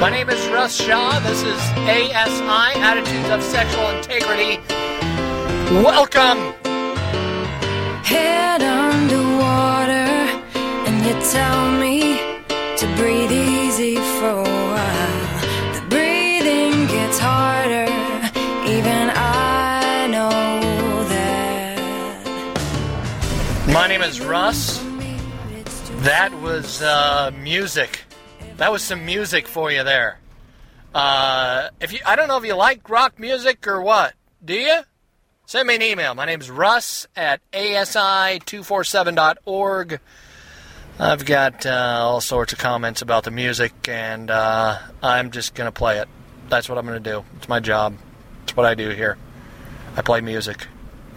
My name is Russ Shaw. This is ASI, Attitudes of Sexual Integrity. Welcome. Head underwater, and you tell me to breathe easy for a while. The breathing gets harder, even I know that. My name is Russ. That was uh, music. That was some music for you there. Uh, if you, I don't know if you like rock music or what. Do you? Send me an email. My name's Russ at asi247.org. I've got uh, all sorts of comments about the music, and uh, I'm just going to play it. That's what I'm going to do. It's my job. It's what I do here. I play music,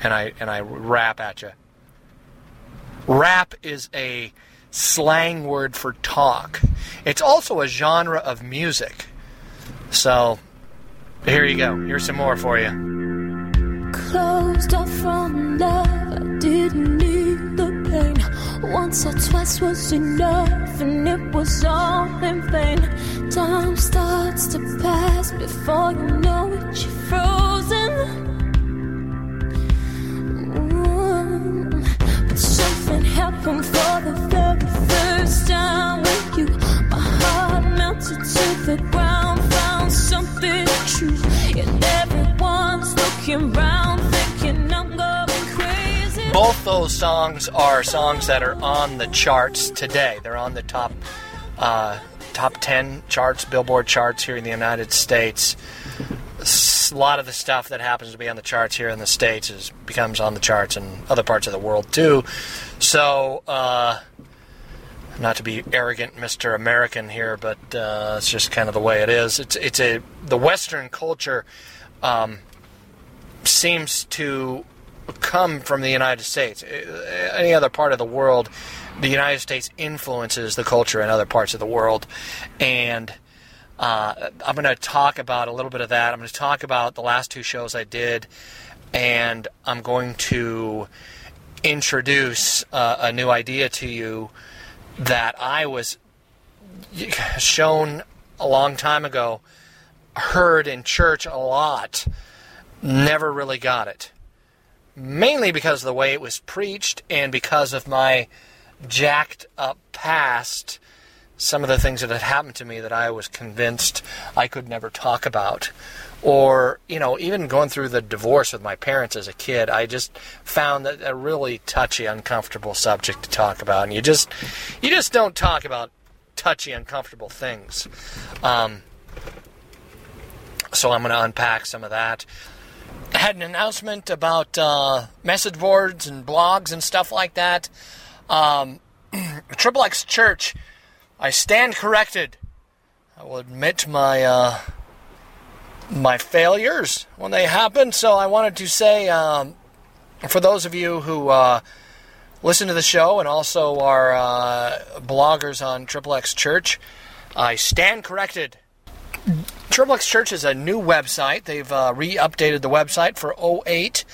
and I and I rap at you. Rap is a slang word for talk. It's also a genre of music. So, here you go. Here's some more for you. Closed off from love, I didn't need the pain. Once or twice was enough, and it was all in vain. Time starts to pass before you know it, you're frozen. Mm. Something happened for the first time with you. My heart melted to the ground, found something true. Both those songs are songs that are on the charts today. They're on the top uh, top 10 charts, Billboard charts here in the United States. A lot of the stuff that happens to be on the charts here in the States is becomes on the charts in other parts of the world too. So, uh, not to be arrogant, Mr. American here, but uh, it's just kind of the way it is. It's it's a the Western culture um, seems to come from the United States. Uh, Any other part of the world, the United States influences the culture in other parts of the world, and uh, I'm going to talk about a little bit of that. I'm going to talk about the last two shows I did, and I'm going to introduce uh, a new idea to you that I was shown a long time ago, heard in church a lot, never really got it. Mainly because of the way it was preached and because of my jacked up past, some of the things that had happened to me that I was convinced I could never talk about. Or, you know, even going through the divorce with my parents as a kid, I just found that a really touchy, uncomfortable subject to talk about. And you just, you just don't talk about touchy, uncomfortable things. Um, so I'm going to unpack some of that. I had an announcement about uh, message boards and blogs and stuff like that. Um, Triple X Church, I stand corrected. I will admit my uh, my failures when they happen. So I wanted to say, um, for those of you who uh, listen to the show and also are uh, bloggers on Triple X Church, I stand corrected. Triple X Church is a new website. They've uh, re-updated the website for 08,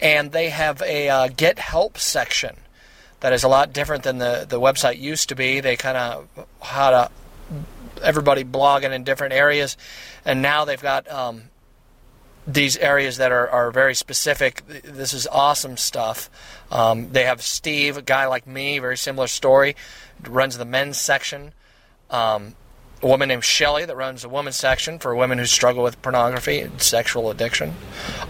and they have a uh, Get Help section that is a lot different than the, the website used to be. They kind of had a everybody blogging in different areas, and now they've got um, these areas that are, are very specific. This is awesome stuff. Um, they have Steve, a guy like me, very similar story, runs the men's section. Um, a woman named Shelly that runs the women's section for women who struggle with pornography and sexual addiction.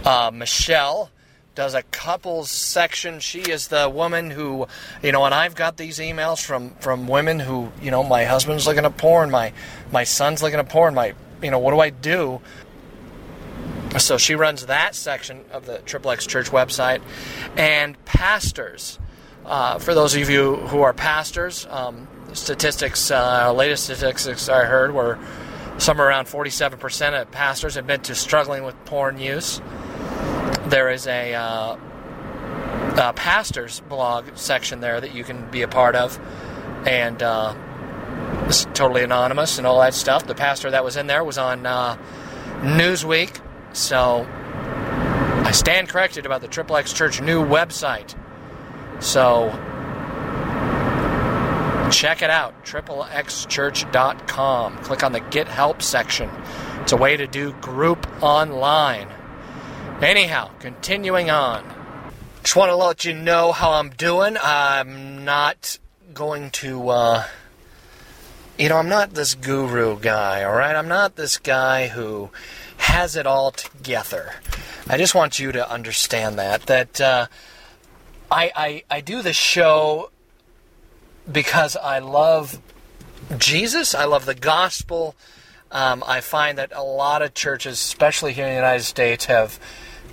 Uh, Michelle does a couples section. She is the woman who, you know, and I've got these emails from from women who, you know, my husband's looking at porn, my my son's looking at porn, my, you know, what do I do? So she runs that section of the Triple X Church website, and pastors. Uh, for those of you who are pastors, um, statistics, uh, latest statistics I heard were somewhere around 47% of pastors admit to struggling with porn use. There is a, uh, a pastor's blog section there that you can be a part of, and uh, it's totally anonymous and all that stuff. The pastor that was in there was on uh, Newsweek, so I stand corrected about the Triple X Church new website. So check it out, triplexchurch.com. Click on the Get Help section. It's a way to do group online. Anyhow, continuing on. Just want to let you know how I'm doing. I'm not going to, uh, you know, I'm not this guru guy, all right? I'm not this guy who has it all together. I just want you to understand that, that, uh, I, I, I do this show because I love Jesus. I love the gospel. Um, I find that a lot of churches, especially here in the United States, have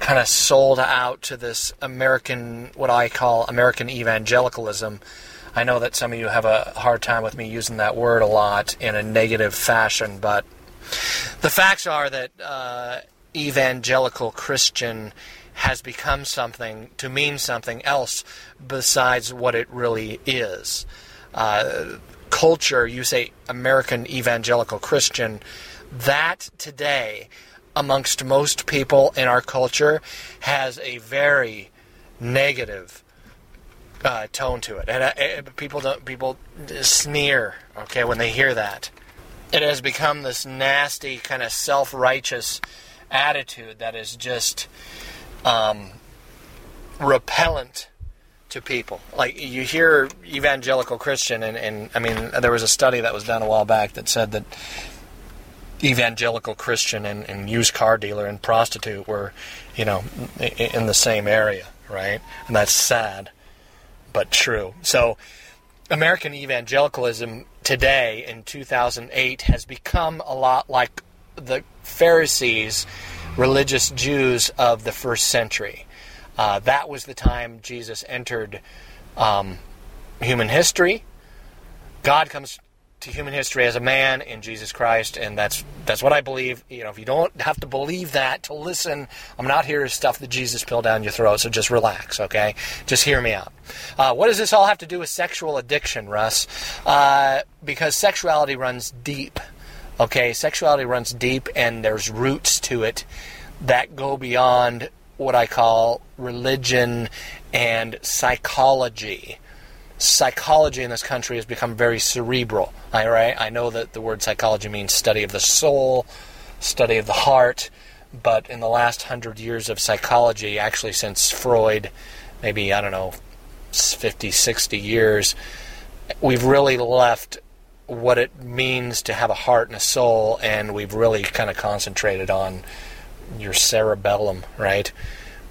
kind of sold out to this American, what I call American evangelicalism. I know that some of you have a hard time with me using that word a lot in a negative fashion, but the facts are that uh, evangelical Christian has become something to mean something else besides what it really is. Uh, culture, you say American evangelical Christian, that today, amongst most people in our culture, has a very negative uh, tone to it, and uh, people don't people sneer. Okay, when they hear that, it has become this nasty kind of self-righteous attitude that is just um, repellent to people. Like you hear evangelical Christian, and, and I mean, there was a study that was done a while back that said that evangelical Christian and, and used car dealer and prostitute were, you know, in the same area, right? And that's sad, but true. So, American evangelicalism today in 2008 has become a lot like the Pharisees religious Jews of the first century. Uh, that was the time Jesus entered um, human history. God comes to human history as a man in Jesus Christ, and that's that's what I believe. You know, if you don't have to believe that to listen, I'm not here to stuff the Jesus pill down your throat. So just relax, okay? Just hear me out. Uh, what does this all have to do with sexual addiction, Russ? Uh, because sexuality runs deep. Okay, sexuality runs deep, and there's roots to it that go beyond what I call religion and psychology. Psychology in this country has become very cerebral. All right, I know that the word psychology means study of the soul, study of the heart, but in the last hundred years of psychology, actually since Freud, maybe I don't know, 50, 60 years, we've really left what it means to have a heart and a soul, and we've really kind of concentrated on your cerebellum, right?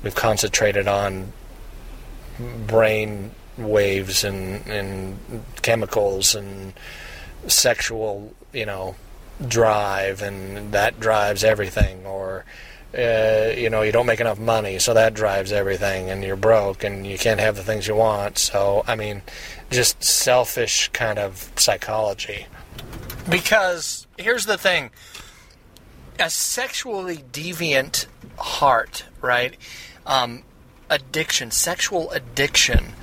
We've concentrated on brain waves and, and chemicals and sexual, you know, drive, and that drives everything. Or, uh, you know, you don't make enough money, so that drives everything, and you're broke, and you can't have the things you want. So, I mean, just selfish kind of psychology. Because here's the thing a sexually deviant heart, right? Um, addiction, sexual addiction,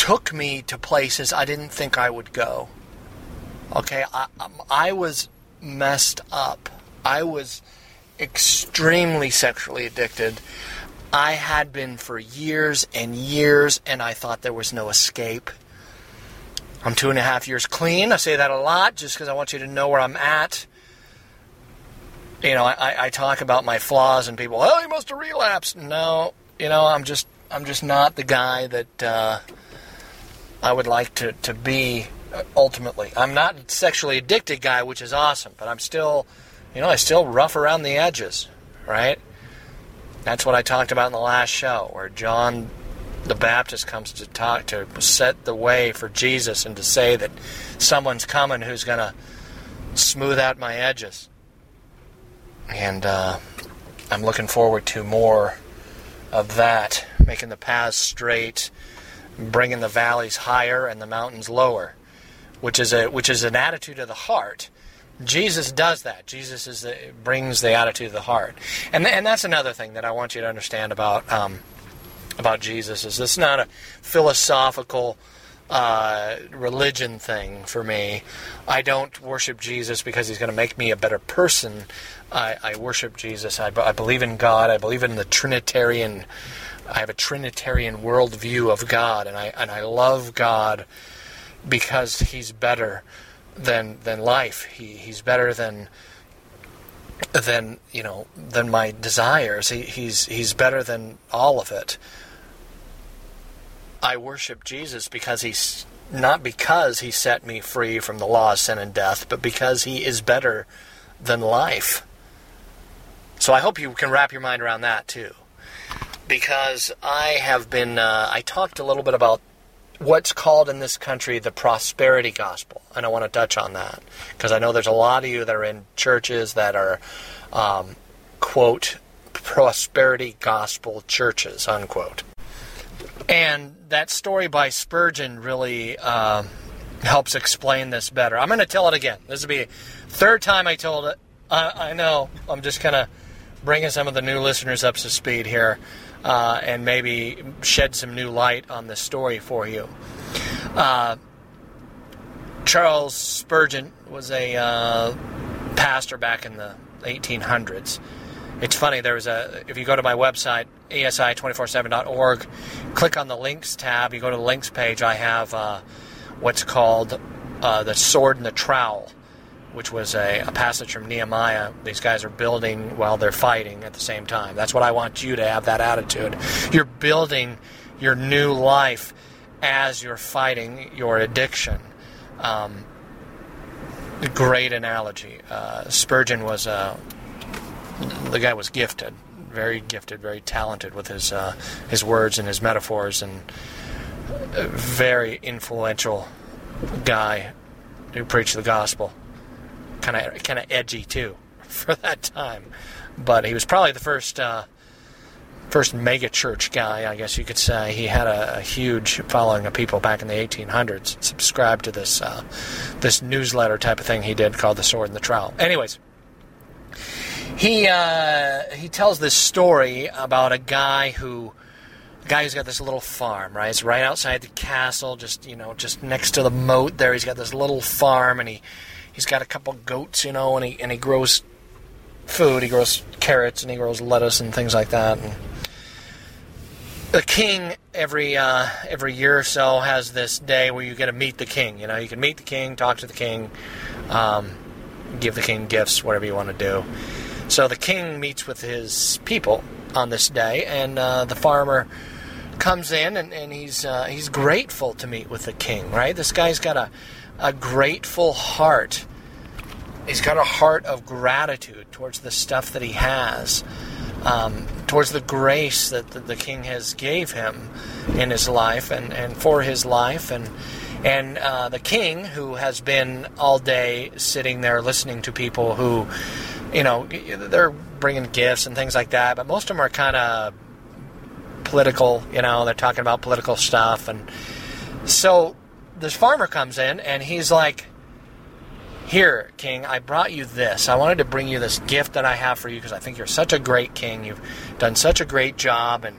took me to places I didn't think I would go. Okay, I, I was messed up. I was extremely sexually addicted. I had been for years and years, and I thought there was no escape. I'm two and a half years clean. I say that a lot just because I want you to know where I'm at. You know, I, I talk about my flaws, and people, oh, you must have relapsed. No, you know, I'm just I'm just not the guy that uh, I would like to, to be uh, ultimately. I'm not a sexually addicted guy, which is awesome, but I'm still, you know, I still rough around the edges, right? That's what I talked about in the last show, where John the Baptist comes to talk to set the way for Jesus and to say that someone's coming who's going to smooth out my edges. And uh, I'm looking forward to more of that, making the paths straight, bringing the valleys higher and the mountains lower, which is a which is an attitude of the heart. Jesus does that. Jesus is the, brings the attitude of the heart, and and that's another thing that I want you to understand about um, about Jesus is this not a philosophical uh, religion thing for me. I don't worship Jesus because he's going to make me a better person. I, I worship Jesus. I, I believe in God. I believe in the Trinitarian. I have a Trinitarian worldview of God, and I and I love God because he's better than than life. He he's better than than you know than my desires. He, he's he's better than all of it. I worship Jesus because he's not because he set me free from the law of sin and death, but because he is better than life. So I hope you can wrap your mind around that too. Because I have been, uh, I talked a little bit about what's called in this country the prosperity gospel, and I want to touch on that because I know there's a lot of you that are in churches that are, um, quote, prosperity gospel churches, unquote. And that story by Spurgeon really uh, helps explain this better. I'm going to tell it again. This will be third time I told it. I, I know. I'm just kind of bringing some of the new listeners up to speed here uh, and maybe shed some new light on this story for you. Uh, Charles Spurgeon was a uh, pastor back in the 1800s. It's funny, there was a, if you go to my website, asi247.org, click on the links tab, you go to the links page, I have uh, what's called uh, the sword and the trowel which was a, a, passage from Nehemiah. These guys are building while they're fighting at the same time. That's what I want you to have that attitude. You're building your new life as you're fighting your addiction. Um, great analogy. Uh, Spurgeon was uh, the guy was gifted, very gifted, very talented with his uh, his words and his metaphors, and very influential guy who preached the gospel kind of kind of edgy too for that time. But he was probably the first uh, first mega church guy, I guess you could say. He had a, a, huge following of people back in the 1800s subscribed to this uh, this newsletter type of thing he did called the Sword and the Trowel. Anyways. He uh, he tells this story about a guy who a guy who's got this little farm, right? It's right outside the castle, just you know, just next to the moat. There, he's got this little farm, and he he's got a couple goats, you know, and he and he grows food. He grows carrots and he grows lettuce and things like that. And the king every uh, every year or so has this day where you get to meet the king. You know, you can meet the king, talk to the king, um, give the king gifts, whatever you want to do. So the king meets with his people on this day, and uh, the farmer comes in and, and he's uh, he's grateful to meet with the king. Right, this guy's got a a grateful heart. He's got a heart of gratitude towards the stuff that he has, um, towards the grace that the, the, king has gave him in his life and, and for his life. And, and uh, the king, who has been all day sitting there listening to people who, you know, they're bringing gifts and things like that, but most of them are kind of political, you know, they're talking about political stuff. And so this farmer comes in and he's like, Here, King, I brought you this. I wanted to bring you this gift that I have for you because I think you're such a great king. You've done such a great job and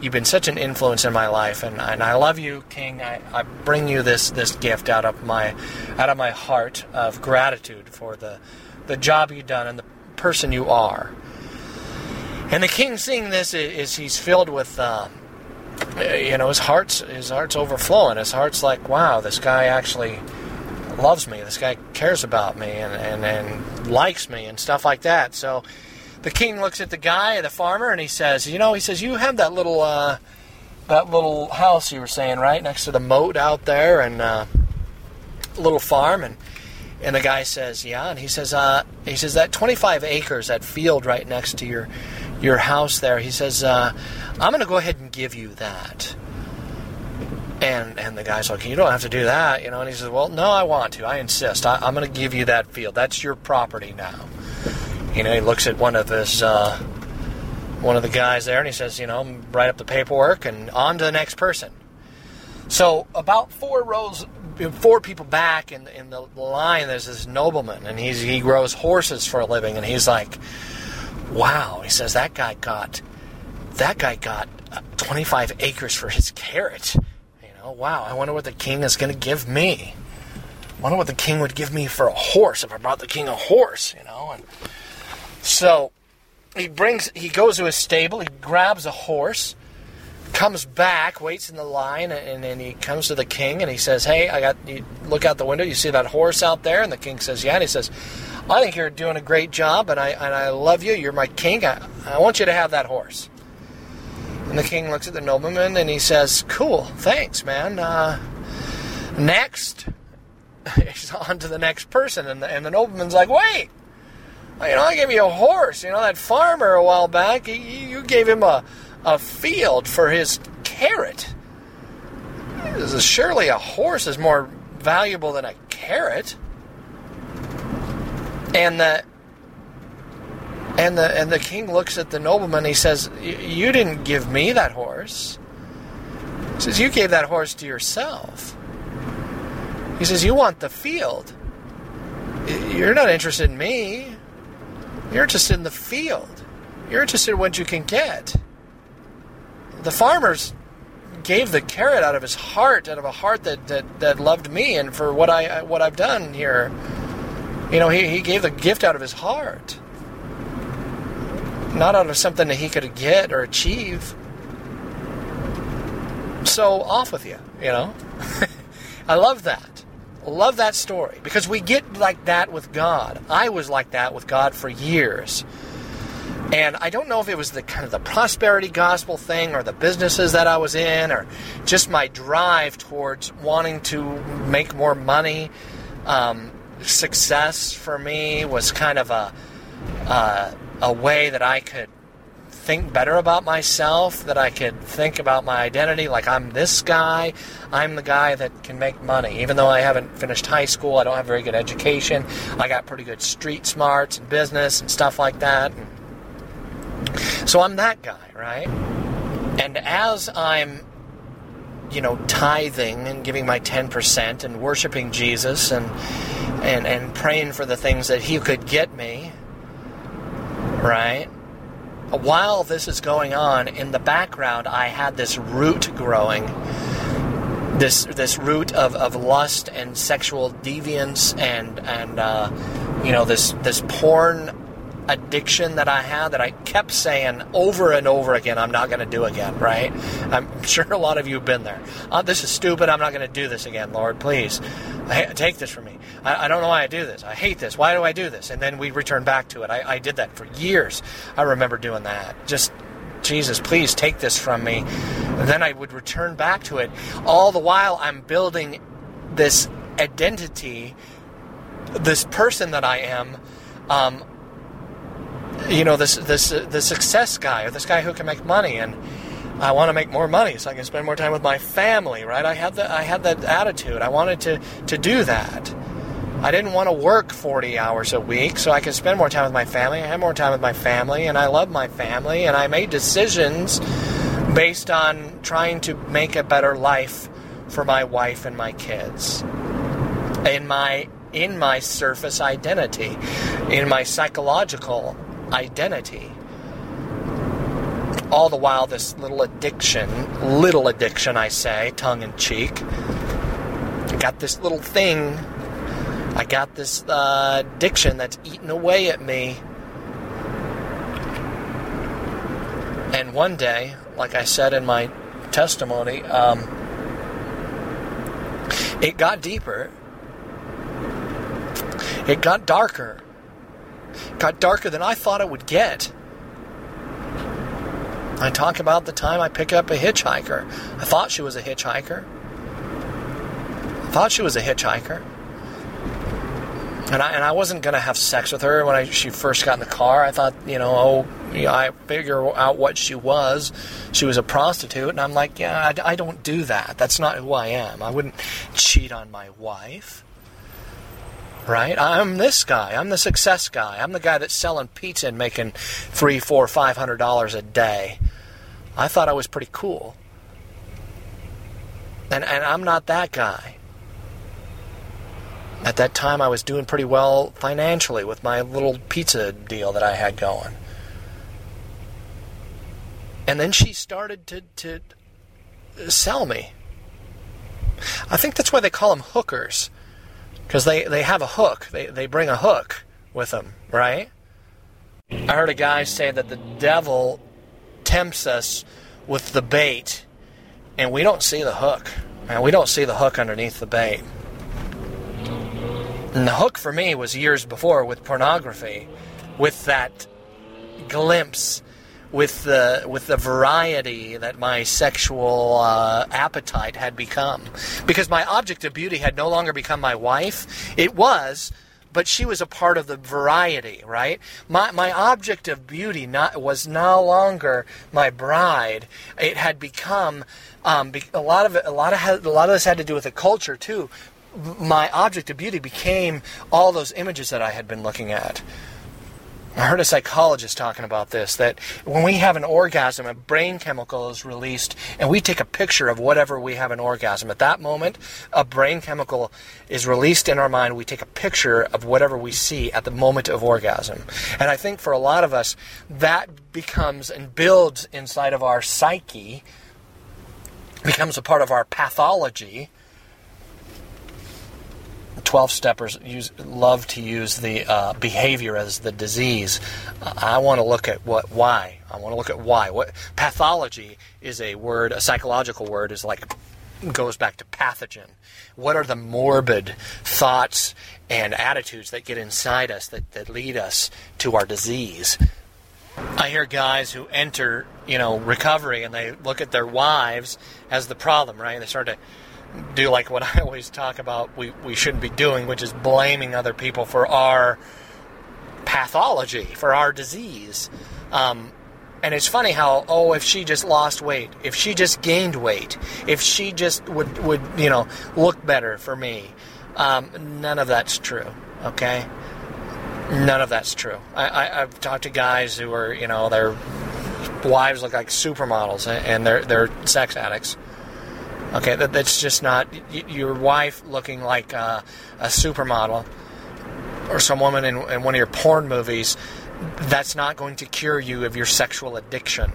you've been such an influence in my life and, and I love you, King. I, I bring you this, this gift out of my out of my heart of gratitude for the the job you've done and the person you are. And the king seeing this is, he's filled with uh, you know, his heart's his heart's overflowing. His heart's like, wow, this guy actually loves me. This guy cares about me and, and, and likes me and stuff like that. So the king looks at the guy, the farmer, and he says, you know, he says, you have that little uh, that little house you were saying, right, next to the moat out there, and uh, little farm, and and the guy says, yeah, and he says, uh, he says that 25 acres, that field right next to your your house there. He says, uh, I'm going to go ahead and give you that. And and the guy's like, you don't have to do that, you know. And he says, well, no, I want to. I insist. I, am going to give you that field. That's your property now. You know, he looks at one of his uh, one of the guys there, and he says, you know, write up the paperwork and on to the next person. So about four rows, four people back in in the line, there's this nobleman, and he's he grows horses for a living, and he's like, wow. He says that guy got that guy got uh, 25 acres for his carrot. You know, wow, I wonder what the king is going to give me. I wonder what the king would give me for a horse if I brought the king a horse, you know. And so he brings, he goes to his stable, he grabs a horse comes back, waits in the line, and then he comes to the king and he says, "Hey, I got you. Look out the window. You see that horse out there?" And the king says, "Yeah." And he says, "I think you're doing a great job, and I and I love you. You're my king. I, I want you to have that horse." And the king looks at the nobleman and he says, "Cool, thanks, man. Uh, next." He's on to the next person, and the, and the nobleman's like, "Wait." You know, I gave you a horse. You know, that farmer a while back, you, you gave him a, a field for his carrot. Surely a horse is more valuable than a carrot. And the and the and the king looks at the nobleman. He says, "You didn't give me that horse." He says, "You gave that horse to yourself." He says, "You want the field. You're not interested in me. You're interested in the field. You're interested in what you can get." The farmers gave the carrot out of his heart, out of a heart that, that, that loved me and for what I what I've done here. You know, he, he gave the gift out of his heart. Not out of something that he could get or achieve. So off with you, you know? I love that. Love that story. Because we get like that with God. I was like that with God for years. And I don't know if it was the kind of the prosperity gospel thing or the businesses that I was in or just my drive towards wanting to make more money. Um, success for me was kind of a, uh, a way that I could think better about myself, that I could think about my identity like I'm this guy, I'm the guy that can make money. Even though I haven't finished high school, I don't have very good education, I got pretty good street smarts and business and stuff like that. And, so I'm that guy, right? And as I'm, you know, tithing and giving my 10% and worshiping Jesus and, and, and praying for the things that He could get me, right? While this is going on, in the background, I had this root growing. This, this root of, of lust and sexual deviance and and uh, you know this this porn addiction that I had that I kept saying over and over again, I'm not going to do again, right? I'm sure a lot of you have been there. Oh, this is stupid. I'm not going to do this again, Lord. Please take this from me. I, I, don't know why I do this. I hate this. Why do I do this? And then we return back to it. I, I did that for years. I remember doing that. Just Jesus, please take this from me. Then I would return back to it. All the while, I'm building this identity, this person that I am, um, you know this this uh, the success guy or this guy who can make money and I want to make more money so I can spend more time with my family, right? I had that I had that attitude. I wanted to to do that. I didn't want to work 40 hours a week so I could spend more time with my family. I had more time with my family and I love my family and I made decisions based on trying to make a better life for my wife and my kids. In my in my surface identity, in my psychological identity. All the while, this little addiction, little addiction, I say, tongue in cheek, I got this little thing, I got this uh, addiction that's eating away at me. And one day, like I said in my testimony, um, it got deeper. It got darker got darker than I thought it would get. I talk about the time I picked up a hitchhiker. I thought she was a hitchhiker. I thought she was a hitchhiker. And I, and I wasn't going to have sex with her when I, she first got in the car. I thought, you know, oh, I figure out what she was. She was a prostitute. And I'm like, yeah, I, I don't do that. That's not who I am. I wouldn't cheat on my wife right? I'm this guy. I'm the success guy. I'm the guy that's selling pizza and making three, four, five hundred dollars a day. I thought I was pretty cool. And and I'm not that guy. At that time I was doing pretty well financially with my little pizza deal that I had going. And then she started to, to sell me. I think that's why they call them hookers because they, they have a hook. They, they bring a hook with them, right? I heard a guy say that the devil tempts us with the bait and we don't see the hook. And we don't see the hook underneath the bait. And the hook for me was years before with pornography, with that glimpse, with the with the variety that my sexual uh, appetite had become, because my object of beauty had no longer become my wife. It was, but she was a part of the variety, right? My my object of beauty not was no longer my bride. It had become um, a lot of a lot of a lot of this had to do with the culture too my object of beauty became all those images that I had been looking at. I heard a psychologist talking about this that when we have an orgasm, a brain chemical is released, and we take a picture of whatever we have an orgasm. At that moment, a brain chemical is released in our mind. We take a picture of whatever we see at the moment of orgasm. And I think for a lot of us, that becomes and builds inside of our psyche, becomes a part of our pathology 12 steppers use, love to use the uh, behavior as the disease. I want to look at what why. I want to look at why. What pathology is a word, a psychological word is like goes back to pathogen. What are the morbid thoughts and attitudes that get inside us that, that lead us to our disease? I hear guys who enter, you know, recovery and they look at their wives as the problem, right? They start to do like what I always talk about we, we shouldn't be doing, which is blaming other people for our pathology, for our disease. Um, and it's funny how, oh, if she just lost weight, if she just gained weight, if she just would, would you know, look better for me. Um, none of that's true, okay? None of that's true. I, I, I've talked to guys who are, you know, their wives look like supermodels and they're, they're sex addicts Okay, that, that's just not your wife looking like a, a supermodel or some woman in, in one of your porn movies. That's not going to cure you of your sexual addiction.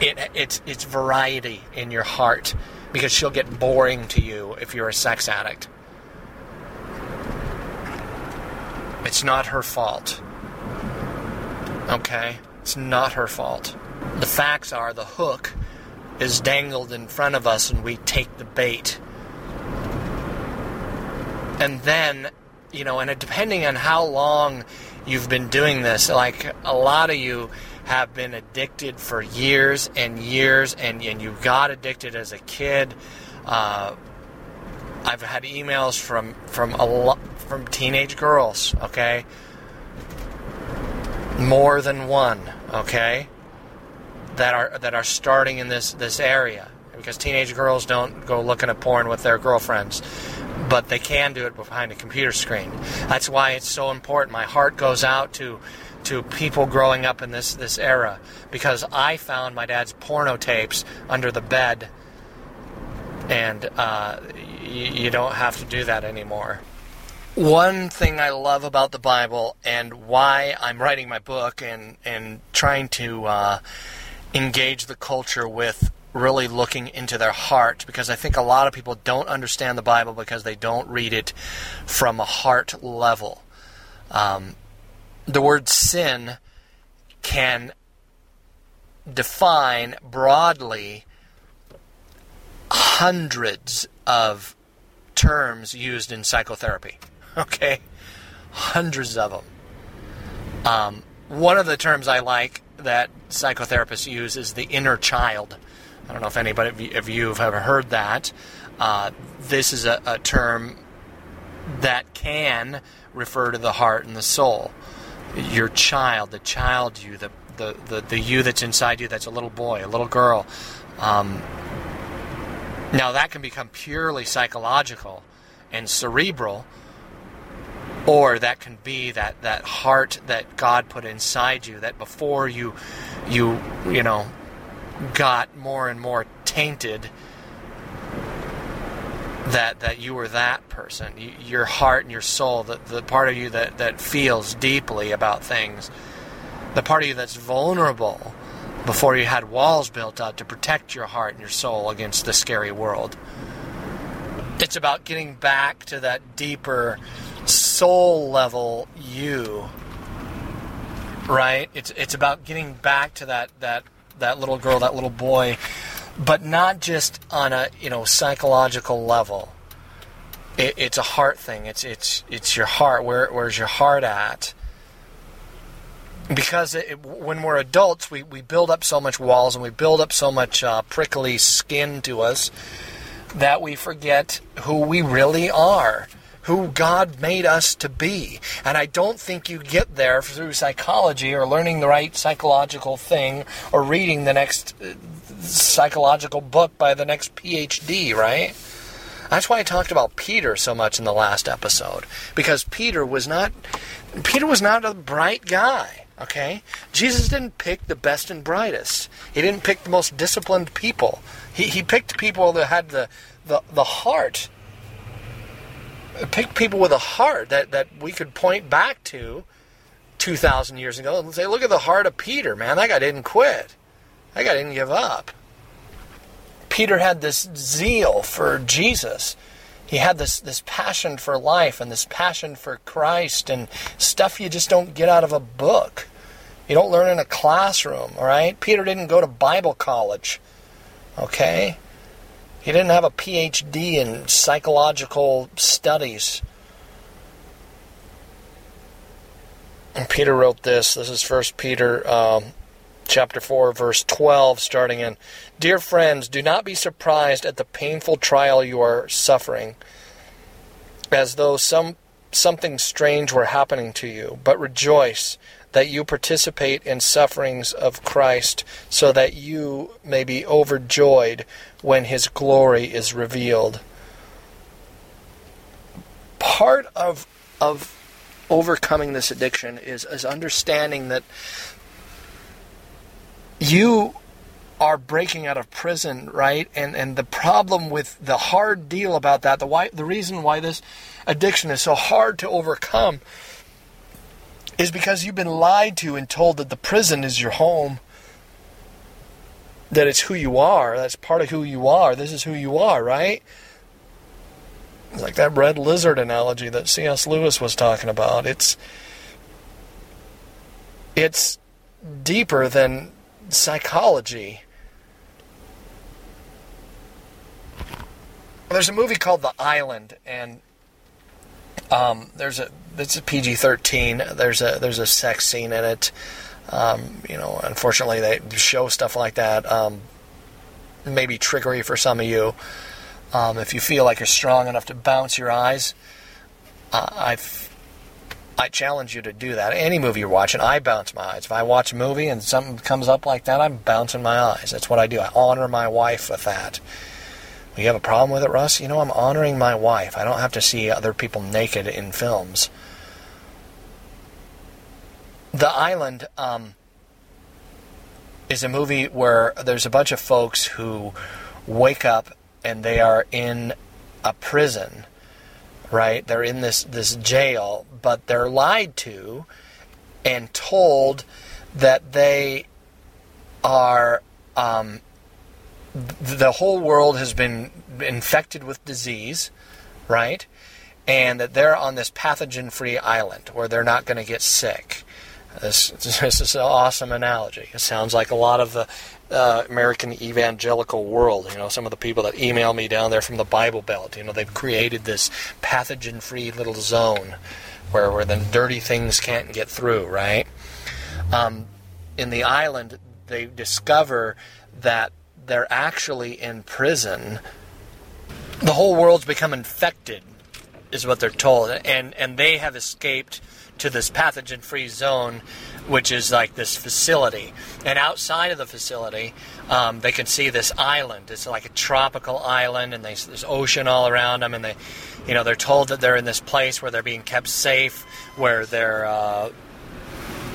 It, it's it's variety in your heart because she'll get boring to you if you're a sex addict. It's not her fault. Okay? It's not her fault. The facts are the hook is dangled in front of us and we take the bait. And then, you know, and depending on how long you've been doing this, like a lot of you have been addicted for years and years, and, and you got addicted as a kid. Uh, I've had emails from from a lot from teenage girls. Okay, more than one. Okay, that are that are starting in this this area. Because teenage girls don't go looking at porn with their girlfriends but they can do it behind a computer screen. That's why it's so important. My heart goes out to to people growing up in this this era. Because I found my dad's porno tapes under the bed and uh, y- you don't have to do that anymore. One thing I love about the Bible and why I'm writing my book and and trying to uh, engage the culture with really looking into their heart because I think a lot of people don't understand the Bible because they don't read it from a heart level. Um, the word sin can define broadly hundreds of terms used in psychotherapy. Okay? Hundreds of them. Um, one of the terms I like that psychotherapists use is the inner child. I don't know if anybody of you have ever heard that. Uh, this is a, a term that can refer to the heart and the soul. Your child, the child you, the, the, the, the you that's inside you that's a little boy, a little girl. Um, now, that can become purely psychological and cerebral, or that can be that that heart that God put inside you that before you you you know got more and more tainted that that you were that person. You, your heart and your soul the, the part of you that that feels deeply about things the part of you that's vulnerable before you had walls built up to protect your heart and your soul against the scary world. It's about getting back to that deeper soul level you right it's it's about getting back to that that that little girl that little boy but not just on a you know psychological level. It, it's a heart thing. It's it's it's your heart. Where where's your heart at? Because it, when we're adults, we, we build up so much walls and we build up so much uh, prickly skin to us that we forget who we really are, who God made us to be. And I don't think you get there through psychology or learning the right psychological thing or reading the next uh, psychological book by the next PhD, right? That's why I talked about Peter so much in the last episode because Peter was not Peter was not a bright guy. Okay? Jesus didn't pick the best and brightest. He didn't pick the most disciplined people. He, he picked people that had the, the, the heart. Picked people with a heart that, that we could point back to 2,000 years ago and say, look at the heart of Peter, man. That guy didn't quit. That guy didn't give up. Peter had this zeal for Jesus he had this this passion for life and this passion for Christ and stuff you just don't get out of a book. You don't learn in a classroom, all right? Peter didn't go to Bible college. Okay? He didn't have a PhD in psychological studies. And Peter wrote this. This is First Peter um, chapter 4 verse 12 starting in Dear friends, do not be surprised at the painful trial you are suffering as though some something strange were happening to you, but rejoice that you participate in sufferings of Christ, so that you may be overjoyed when his glory is revealed. Part of of overcoming this addiction is, is understanding that you are breaking out of prison, right? And and the problem with the hard deal about that, the why the reason why this addiction is so hard to overcome is because you've been lied to and told that the prison is your home. That it's who you are. That's part of who you are. This is who you are, right? Like that red lizard analogy that C.S. Lewis was talking about. It's it's deeper than psychology. There's a movie called The Island, and um, there's a it's a PG-13. There's a there's a sex scene in it. Um, you know, unfortunately, they show stuff like that. Um, maybe trickery for some of you. Um, if you feel like you're strong enough to bounce your eyes, uh, I've I challenge you to do that. Any movie you're watching, I bounce my eyes. If I watch a movie and something comes up like that, I'm bouncing my eyes. That's what I do. I honor my wife with that. You have a problem with it, Russ? You know, I'm honoring my wife. I don't have to see other people naked in films. The Island um, is a movie where there's a bunch of folks who wake up and they are in a prison, right? They're in this, this jail, but they're lied to and told that they are um, the whole world has been infected with disease, right? And that they're on this pathogen free island where they're not going to get sick. This, this is an awesome analogy. It sounds like a lot of the uh, American evangelical world. You know, some of the people that email me down there from the Bible Belt, you know, they've created this pathogen free little zone where, where the dirty things can't get through, right? Um, in the island, they discover that they're actually in prison. The whole world's become infected, is what they're told, and and they have escaped to this pathogen-free zone, which is like this facility. And outside of the facility, um, they can see this island. It's like a tropical island, and they, there's ocean all around them. And they, you know, they're told that they're in this place where they're being kept safe, where they're uh,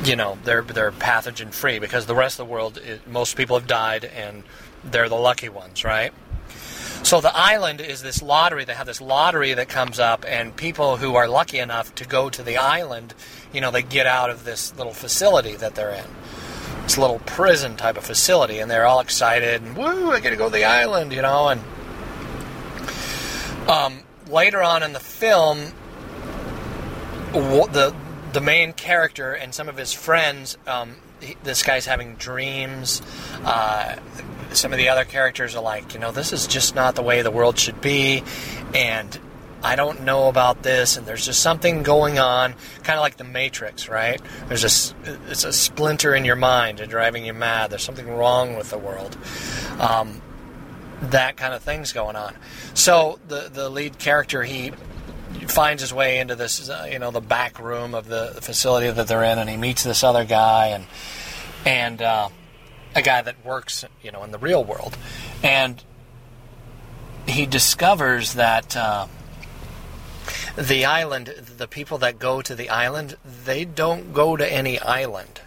you know they're they're pathogen free because the rest of the world most people have died and they're the lucky ones, right? So the island is this lottery. They have this lottery that comes up, and people who are lucky enough to go to the island, you know, they get out of this little facility that they're in. It's a little prison type of facility, and they're all excited and woo, I get to go to the island, you know. And um, later on in the film, the the main character and some of his friends, um, this guy's having dreams. Uh, some of the other characters are like, you know, this is just not the way the world should be, and I don't know about this, and there's just something going on, kind of like the Matrix, right? There's a it's a splinter in your mind and driving you mad. There's something wrong with the world. Um, that kind of thing's going on. So the the lead character he finds his way into this, uh, you know, the back room of the facility that they're in, and he meets this other guy and and uh, a guy that works, you know, in the real world, and he discovers that. Uh, the island, the people that go to the island, they don't go to any island.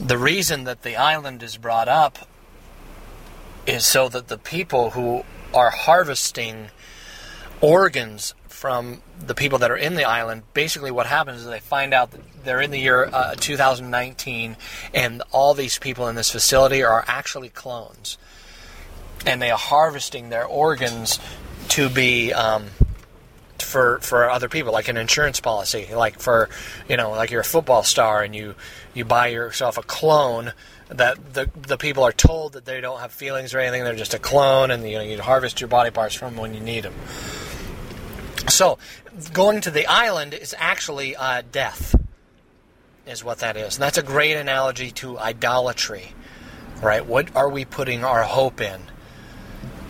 The reason that the island is brought up is so that the people who are harvesting organs from the people that are in the island, basically what happens is they find out that they're in the year uh, 2019 and all these people in this facility are actually clones. And they are harvesting their organs to be. Um, for for other people, like an insurance policy, like for you know, like you're a football star and you you buy yourself a clone that the the people are told that they don't have feelings or anything, they're just a clone, and you know you harvest your body parts from when you need them. So, going to the island is actually uh, death, is what that is, and that's a great analogy to idolatry, right? What are we putting our hope in?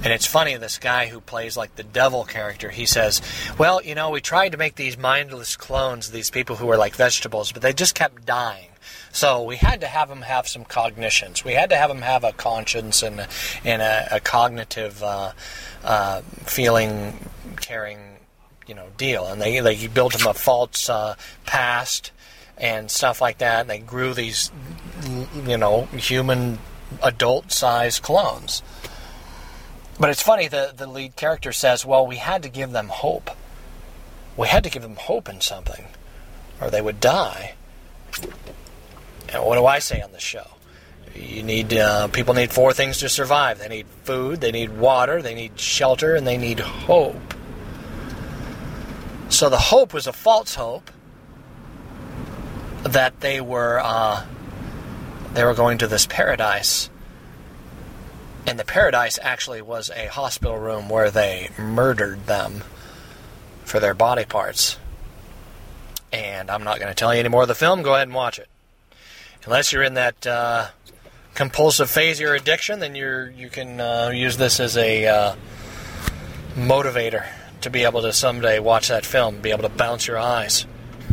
And it's funny, this guy who plays like the devil character, he says, Well, you know, we tried to make these mindless clones, these people who were like vegetables, but they just kept dying. So we had to have them have some cognitions. We had to have them have a conscience and, and a, a cognitive uh, uh, feeling, caring, you know, deal. And they, they built them a false uh, past and stuff like that. And they grew these, you know, human adult-sized clones. But it's funny, the, the lead character says, well, we had to give them hope. We had to give them hope in something, or they would die. And what do I say on the show? You need uh, people need four things to survive. They need food, they need water, they need shelter, and they need hope. So the hope was a false hope that they were uh, they were going to this paradise and the paradise actually was a hospital room where they murdered them for their body parts. And I'm not going to tell you any more of the film. Go ahead and watch it. Unless you're in that uh, compulsive phase of your addiction, then you're you can uh, use this as a uh, motivator to be able to someday watch that film, be able to bounce your eyes.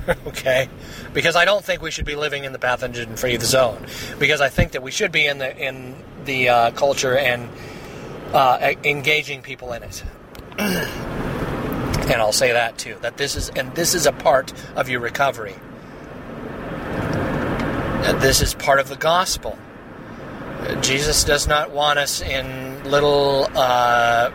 okay, because I don't think we should be living in the pathogen-free zone. Because I think that we should be in the in the uh, culture and uh, engaging people in it. and I'll say that too. That this is and this is a part of your recovery. And this is part of the gospel. Jesus does not want us in little uh,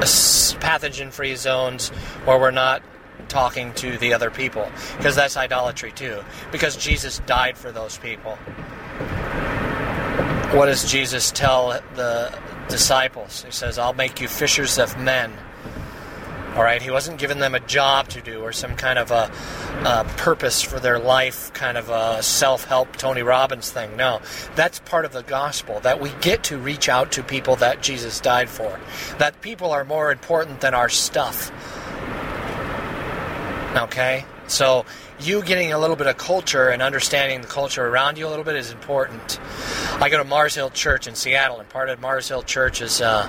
pathogen-free zones where we're not talking to the other people. Because that's idolatry too. Because Jesus died for those people. What does Jesus tell the disciples? He says I'll make you fishers of men all right he wasn't giving them a job to do or some kind of a, a purpose for their life kind of a self-help Tony Robbins thing no that's part of the gospel that we get to reach out to people that Jesus died for that people are more important than our stuff Okay? So, you getting a little bit of culture and understanding the culture around you a little bit is important. I go to Mars Hill Church in Seattle, and part of Mars Hill Church's uh,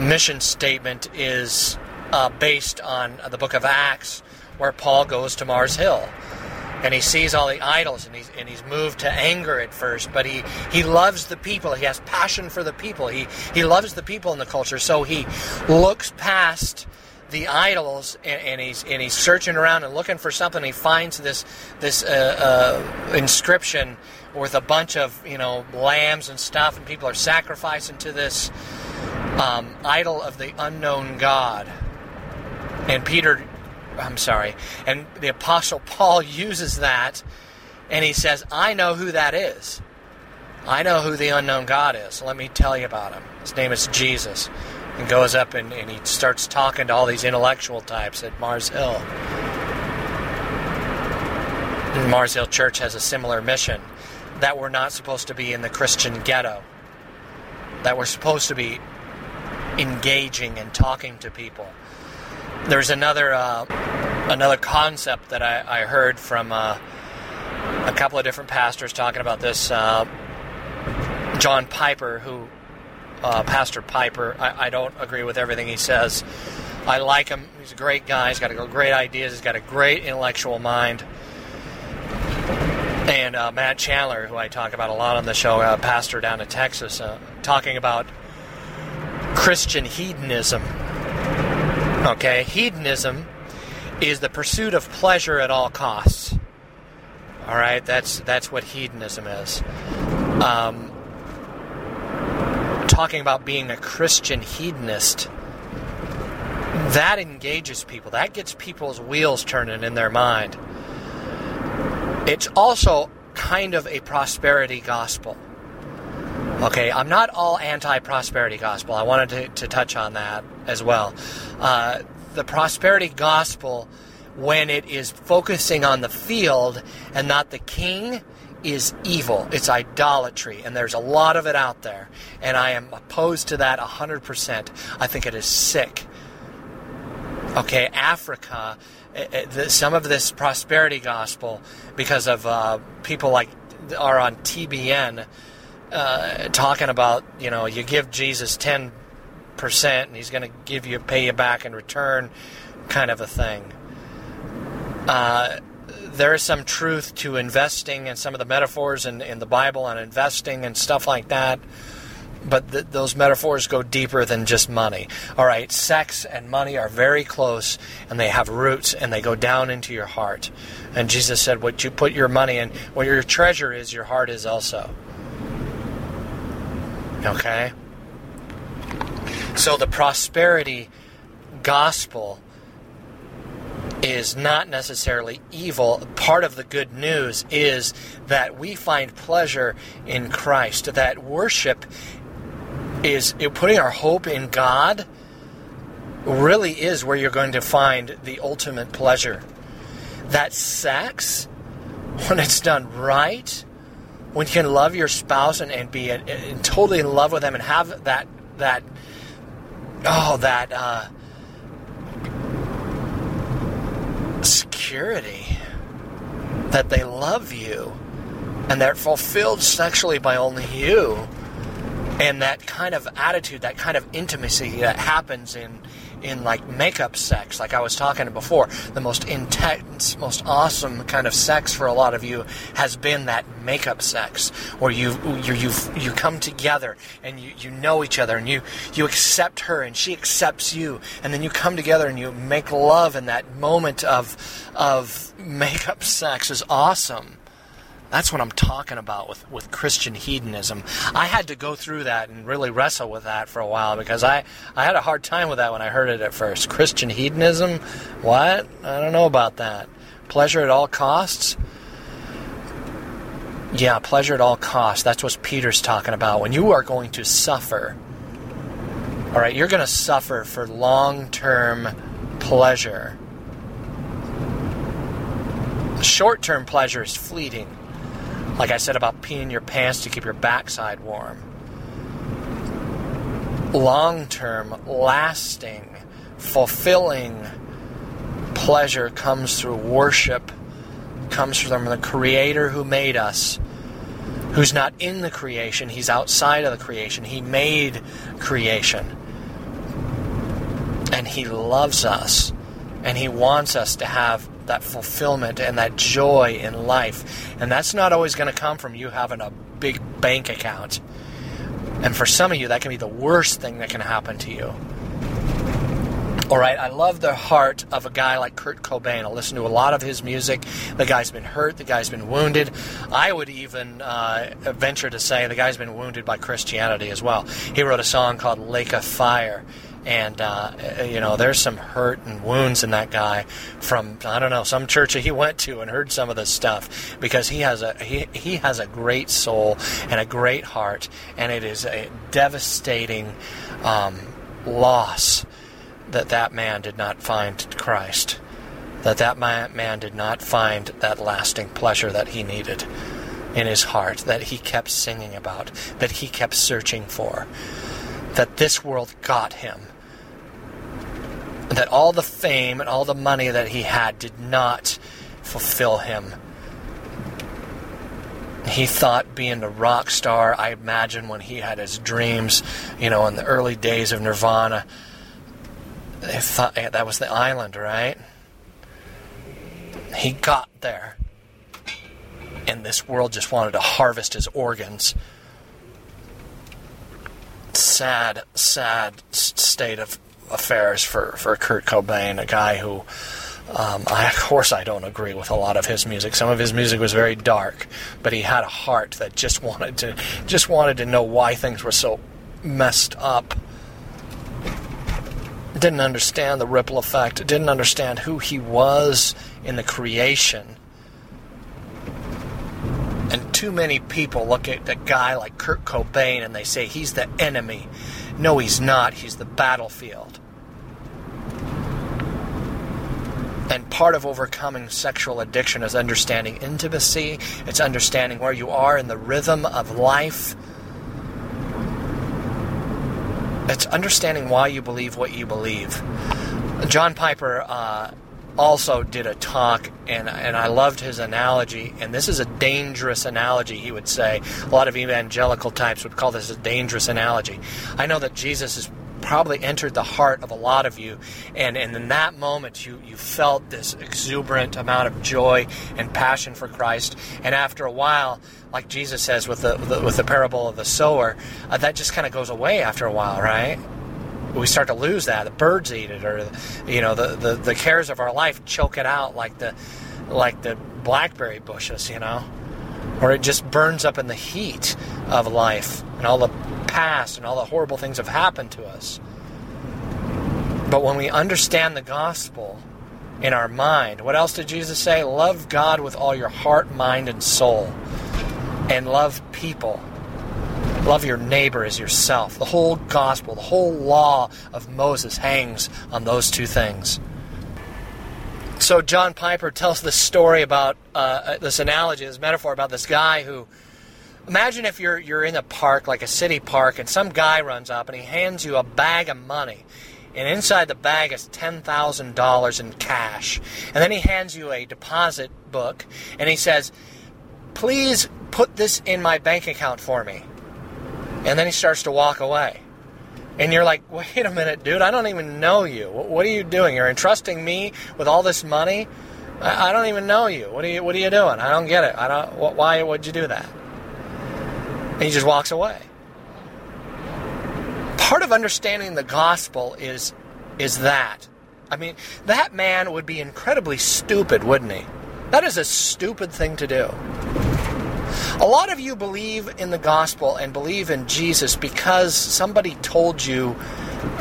mission statement is uh, based on the book of Acts, where Paul goes to Mars Hill. And he sees all the idols, and he's, and he's moved to anger at first, but he, he loves the people. He has passion for the people. He, he loves the people in the culture, so he looks past the idols and, and, he's and he's searching around and looking for something. He finds this this uh, uh, inscription with a bunch of you know lambs and stuff, and people are sacrificing to this um, idol of the unknown God. And Peter, I'm sorry, and the apostle Paul uses that, and he says, "I know who that is. I know who the unknown God is. Let me tell you about him. His name is Jesus." and goes up and, and he starts talking to all these intellectual types at Mars Hill. And Mars Hill Church has a similar mission that we're not supposed to be in the Christian ghetto. that we're supposed to be engaging and talking to people. There's another uh, another concept that I, I heard from uh, a couple of different pastors talking about this. Uh, John Piper, who uh, Pastor Piper, I, I don't agree with everything he says. I like him. He's a great guy. He's got a great ideas. He's got a great intellectual mind. And uh, Matt Chandler, who I talk about a lot on the show, uh, pastor down in Texas, talking about Christian hedonism. Okay, hedonism is the pursuit of pleasure at all costs. All right, that's that's what hedonism is. Um, talking about being a Christian hedonist, that engages people. That gets people's wheels turning in their mind. It's also kind of a prosperity gospel. Okay, I'm not all anti prosperity gospel. I wanted to, to, touch on that as well. Uh, the prosperity gospel, when it is focusing on the field and not the king, is evil. It's idolatry, and there's a lot of it out there. And I am opposed to that 100%. I think it is sick. Okay, Africa, eh, eh, some of this prosperity gospel, because of uh, people like are on TBN uh, talking about, you know, you give Jesus 10% and he's going to give you, pay you back in return, kind of a thing. Uh, there is some truth to investing and some of the metaphors in, in the Bible on investing and stuff like that. But th- those metaphors go deeper than just money. All right, sex and money are very close and they have roots and they go down into your heart. And Jesus said, What you put your money in, where your treasure is, your heart is also. Okay? So the prosperity gospel is not necessarily evil. Part of the good news is that we find pleasure in Christ, that worship is putting our hope in God really is where you're going to find the ultimate pleasure. That sex, when it's done right, when you can love your spouse and, and be totally in love with them and have that that oh that uh, security that they love you and they're fulfilled sexually by only you and that kind of attitude that kind of intimacy that happens in in like makeup sex, like I was talking before, the most intense, most awesome kind of sex for a lot of you has been that makeup sex, where you you you you come together and you, you know each other and you you accept her and she accepts you, and then you come together and you make love in that moment of of makeup sex is awesome. That's what I'm talking about with, with Christian hedonism. I had to go through that and really wrestle with that for a while because I, I had a hard time with that when I heard it at first. Christian hedonism? What? I don't know about that. Pleasure at all costs? Yeah, pleasure at all costs. That's what Peter's talking about. When you are going to suffer, all right, you're going to suffer for long term pleasure. Short term pleasure is fleeting. Like I said about peeing your pants to keep your backside warm. Long term, lasting, fulfilling pleasure comes through worship, comes from the Creator who made us, who's not in the creation, He's outside of the creation. He made creation. And He loves us, and He wants us to have that fulfillment and that joy in life. And that's not always going to come from you having a big bank account. And for some of you, that can be the worst thing that can happen to you. All right, I love the heart of a guy like Kurt Cobain. I listen to a lot of his music. The guy's been hurt, the guy's been wounded. I would even uh, venture to say the guy's been wounded by Christianity as well. He wrote a song called Lake of Fire and uh, you know there's some hurt and wounds in that guy from I don't know some church that he went to and heard some of this stuff because he has a he, he has a great soul and a great heart and it is a devastating um, loss that that man did not find Christ that that man did not find that lasting pleasure that he needed in his heart that he kept singing about, that he kept searching for, that this world got him, that all the fame and all the money that he had did not fulfill him. He thought being a rock star, I imagine when he had his dreams, you know, in the early days of Nirvana, they thought that was the island, right? He got there. And this world just wanted to harvest his organs. Sad, sad state of affairs for, for Kurt Cobain, a guy who, um, I, of course, I don't agree with a lot of his music. Some of his music was very dark, but he had a heart that just wanted to just wanted to know why things were so messed up. Didn't understand the ripple effect. Didn't understand who he was in the creation. And too many people look at a guy like Kurt Cobain and they say he's the enemy. No, he's not. He's the battlefield. And part of overcoming sexual addiction is understanding intimacy, it's understanding where you are in the rhythm of life. It's understanding why you believe what you believe. John Piper uh, also did a talk, and and I loved his analogy. And this is a dangerous analogy, he would say. A lot of evangelical types would call this a dangerous analogy. I know that Jesus has probably entered the heart of a lot of you, and, and in that moment you you felt this exuberant amount of joy and passion for Christ. And after a while, like Jesus says with the, with the parable of the sower, uh, that just kind of goes away after a while, right? We start to lose that. The birds eat it, or you know, the, the, the cares of our life choke it out like the like the blackberry bushes, you know, or it just burns up in the heat of life and all the past and all the horrible things have happened to us. But when we understand the gospel in our mind, what else did Jesus say? Love God with all your heart, mind, and soul, and love people Love your neighbor as yourself. The whole gospel, the whole law of Moses hangs on those two things. So John Piper tells this story about uh, this analogy, this metaphor about this guy who. Imagine if you're you're in a park, like a city park, and some guy runs up and he hands you a bag of money, and inside the bag is ten thousand dollars in cash, and then he hands you a deposit book, and he says, "Please put this in my bank account for me." And then he starts to walk away. And you're like, wait a minute, dude, I don't even know you. What are you doing? You're entrusting me with all this money? I don't even know you. What are you, what are you doing? I don't get it. I don't, why would you do that? And he just walks away. Part of understanding the gospel is, is that. I mean, that man would be incredibly stupid, wouldn't he? That is a stupid thing to do. A lot of you believe in the gospel and believe in Jesus because somebody told you,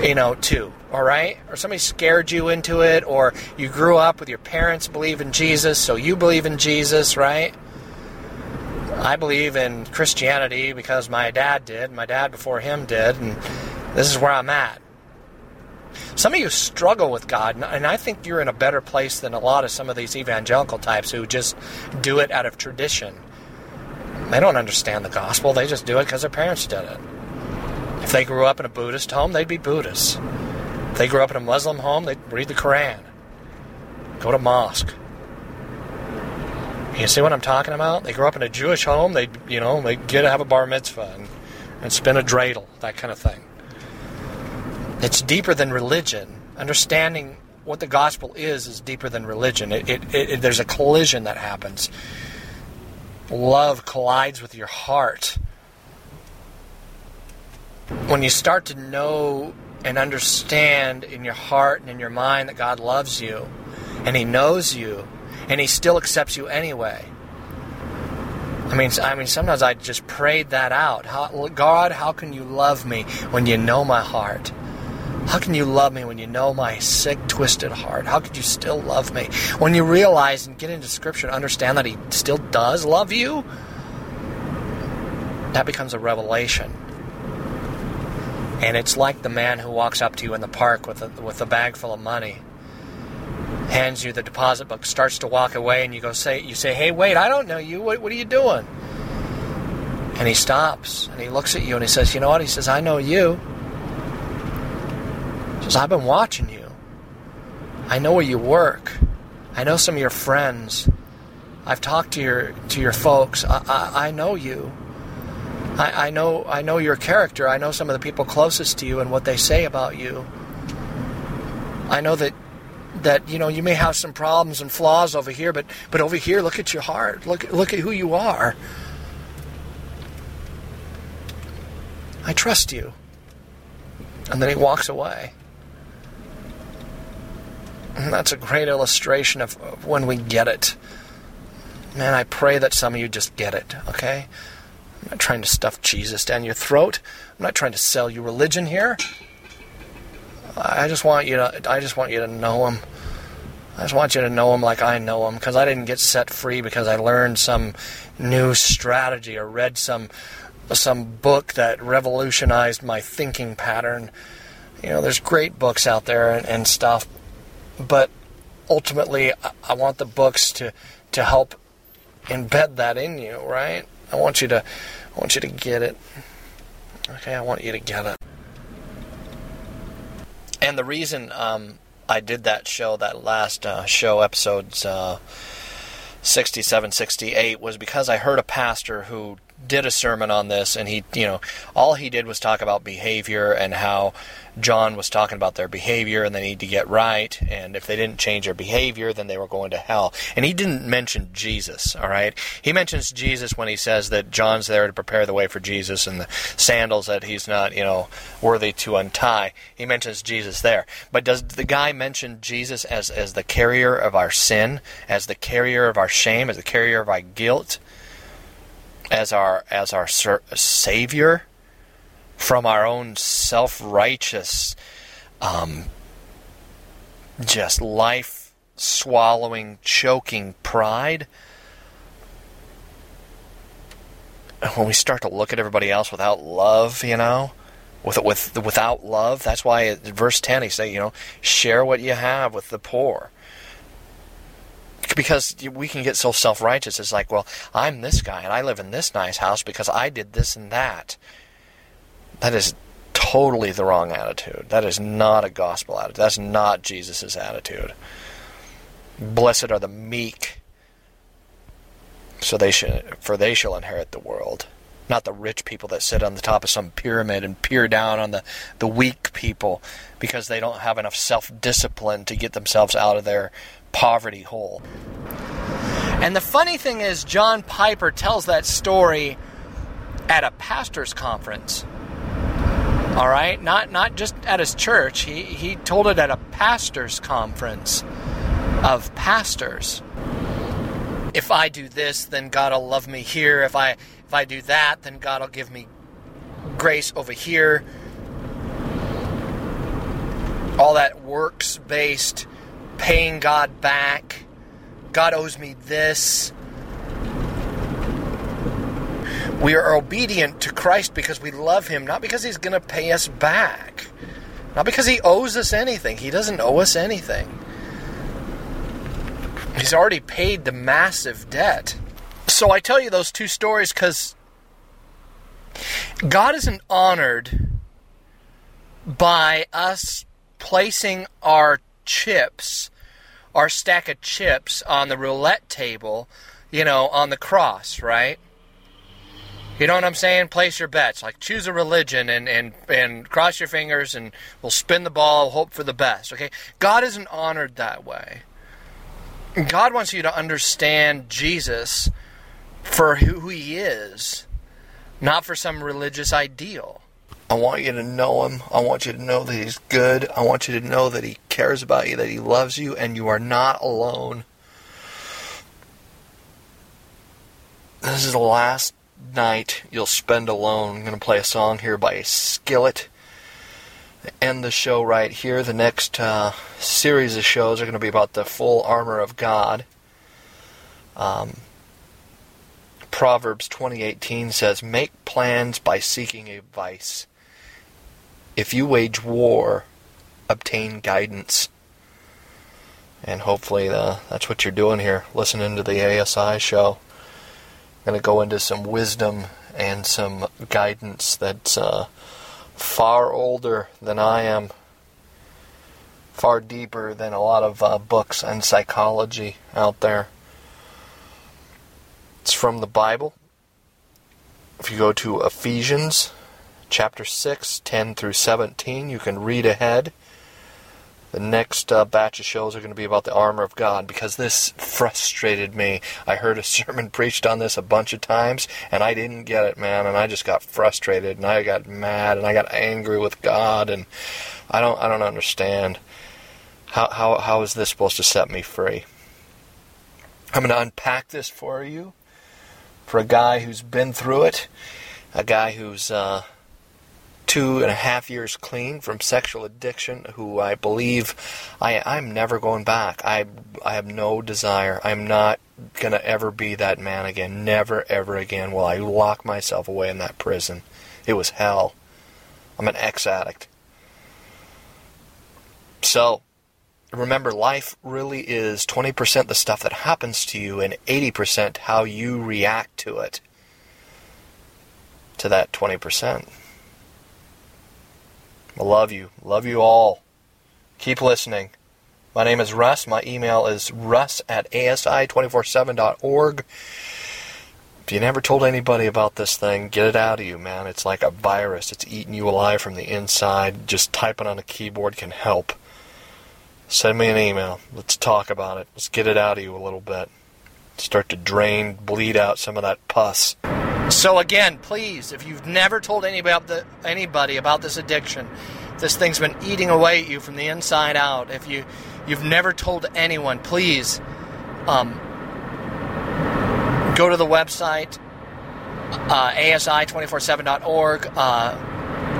you know, to, all right? Or somebody scared you into it, or you grew up with your parents believe in Jesus, so you believe in Jesus, right? I believe in Christianity because my dad did, my dad before him did, and this is where I'm at. Some of you struggle with God, and I think you're in a better place than a lot of some of these evangelical types who just do it out of tradition. They don't understand the gospel. They just do it because their parents did it. If they grew up in a Buddhist home, they'd be Buddhists. If they grew up in a Muslim home, they'd read the Quran, go to mosque. You see what I'm talking about? They grew up in a Jewish home. They, you know, they get to have a bar mitzvah and, and spin a dreidel, that kind of thing. It's deeper than religion. Understanding what the gospel is is deeper than religion. It, it, it, there's a collision that happens love collides with your heart, when you start to know and understand in your heart and in your mind that God loves you and He knows you and He still accepts you anyway. I mean, I mean, sometimes I just prayed that out. How, God, how can you love me when you know my heart? How can you love me when you know my sick, twisted heart? How could you still love me? When you realize and get into Scripture and understand that He still does love you, that becomes a revelation. And it's like the man who walks up to you in the park with a, with a bag full of money, hands you the deposit book, starts to walk away, and you go say, you say, "Hey, wait, I don't know you. What, what are you doing?" And he stops and he looks at you and he says, You know what? He says, I know you. Says, I've been watching you. I know where you work. I know some of your friends. I've talked to your to your folks. I, I, I know you. I, I know I know your character. I know some of the people closest to you and what they say about you. I know that that you know you may have some problems and flaws over here, but but over here, look at your heart. Look look at who you are. I trust you. And then he walks away. And that's a great illustration of, when we get it. Man, I pray that some of you just get it, okay? I'm not trying to stuff Jesus down your throat. I'm not trying to sell you religion here. I just want you to I just want you to know him. I just want you to know him like I know him because I didn't get set free because I learned some new strategy or read some some book that revolutionized my thinking pattern. You know, there's great books out there and, and stuff, but ultimately, I, want the books to to help embed that in you, right? I want you to I want you to get it. Okay, I want you to get it. And the reason um, I did that show, that last uh, show, episodes uh, 67, 68, was because I heard a pastor who did a sermon on this, and he, you know, all he did was talk about behavior and how John was talking about their behavior and they need to get right, and if they didn't change their behavior, then they were going to hell. And he didn't mention Jesus, all right? He mentions Jesus when he says that John's there to prepare the way for Jesus and the sandals that he's not, you know, worthy to untie. He mentions Jesus there. But does the guy mention Jesus as, as the carrier of our sin, as the carrier of our shame, as the carrier of our guilt? As our as our savior from our own self-righteous um, just life swallowing choking pride. When we start to look at everybody else without love you know with with without love that's why verse 10 he say you know share what you have with the poor because we can get so self righteous. It's like, well, I'm this guy and I live in this nice house because I did this and that. That is totally the wrong attitude. That is not a gospel attitude. That's not Jesus' attitude. Blessed are the meek, so they should, for they shall inherit the world. Not the rich people that sit on the top of some pyramid and peer down on the, the weak people because they don't have enough self discipline to get themselves out of their poverty hole. And the funny thing is, John Piper tells that story at a pastor's conference. All right, not not just at his church. He he told it at a pastor's conference of pastors. If I do this, then God will love me here. If I if I do that, then God will give me grace over here. All that works based paying God back. God owes me this. We are obedient to Christ because we love Him, not because He's going to pay us back. Not because He owes us anything. He doesn't owe us anything. He's already paid the massive debt. So I tell you those two stories because God isn't honored by us placing our chips, our stack of chips on the roulette table, you know, on the cross, right? You know what I'm saying? Place your bets. Like choose a religion and, and, and cross your fingers and we'll spin the ball, hope for the best. Okay? God isn't honored that way. God wants you to understand Jesus for who he is, not for some religious ideal. I want you to know him. I want you to know that he's good. I want you to know that he cares about you, that he loves you, and you are not alone. This is the last night you'll spend alone. I'm going to play a song here by Skillet. End the show right here. The next uh, series of shows are going to be about the full armor of God. Um, Proverbs 20:18 says, "Make plans by seeking advice." If you wage war, obtain guidance. And hopefully uh, that's what you're doing here, listening to the ASI show. I'm going to go into some wisdom and some guidance that's uh, far older than I am, far deeper than a lot of uh, books and psychology out there. It's from the Bible. If you go to Ephesians chapter 6, 10 through 17, you can read ahead. The next uh, batch of shows are going to be about the armor of God because this frustrated me. I heard a sermon preached on this a bunch of times and I didn't get it, man, and I just got frustrated and I got mad and I got angry with God and I don't I don't understand how how how is this supposed to set me free? I'm going to unpack this for you for a guy who's been through it, a guy who's uh, two and a half years clean from sexual addiction, who I believe I, I'm never going back. I, I have no desire. I'm not going to ever be that man again. Never, ever again will I lock myself away in that prison. It was hell. I'm an ex addict. So, remember, life really is 20% the stuff that happens to you and 80% how you react to it. To that 20%. I love you. Love you all. Keep listening. My name is Russ. My email is russ at asi247.org. If you never told anybody about this thing, get it out of you, man. It's like a virus. It's eating you alive from the inside. Just typing on a keyboard can help. Send me an email. Let's talk about it. Let's get it out of you a little bit. Start to drain, bleed out some of that pus. So again, please, if you've never told anybody about, the, anybody about this addiction, this thing's been eating away at you from the inside out. If you you've never told anyone, please um, go to the website uh, asi247.org, uh,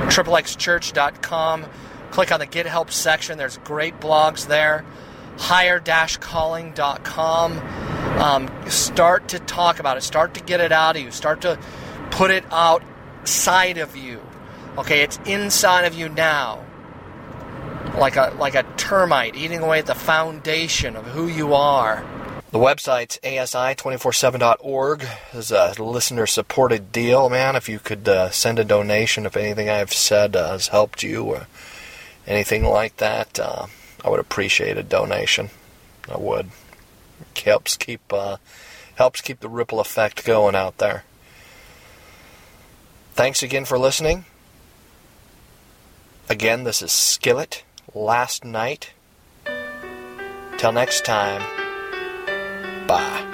triplexchurch.com. Click on the Get Help section. There's great blogs there. Higher-calling.com. Um, start to talk about it. Start to get it out of you. Start to put it outside of you. Okay, it's inside of you now. Like a like a termite eating away at the foundation of who you are. The website's asi247.org. This is a listener supported deal, man. If you could uh, send a donation, if anything I've said uh, has helped you or anything like that, uh, I would appreciate a donation. I would. It helps keep uh, helps keep the ripple effect going out there. Thanks again for listening. Again, this is Skillet. Last night. Till next time. Bye.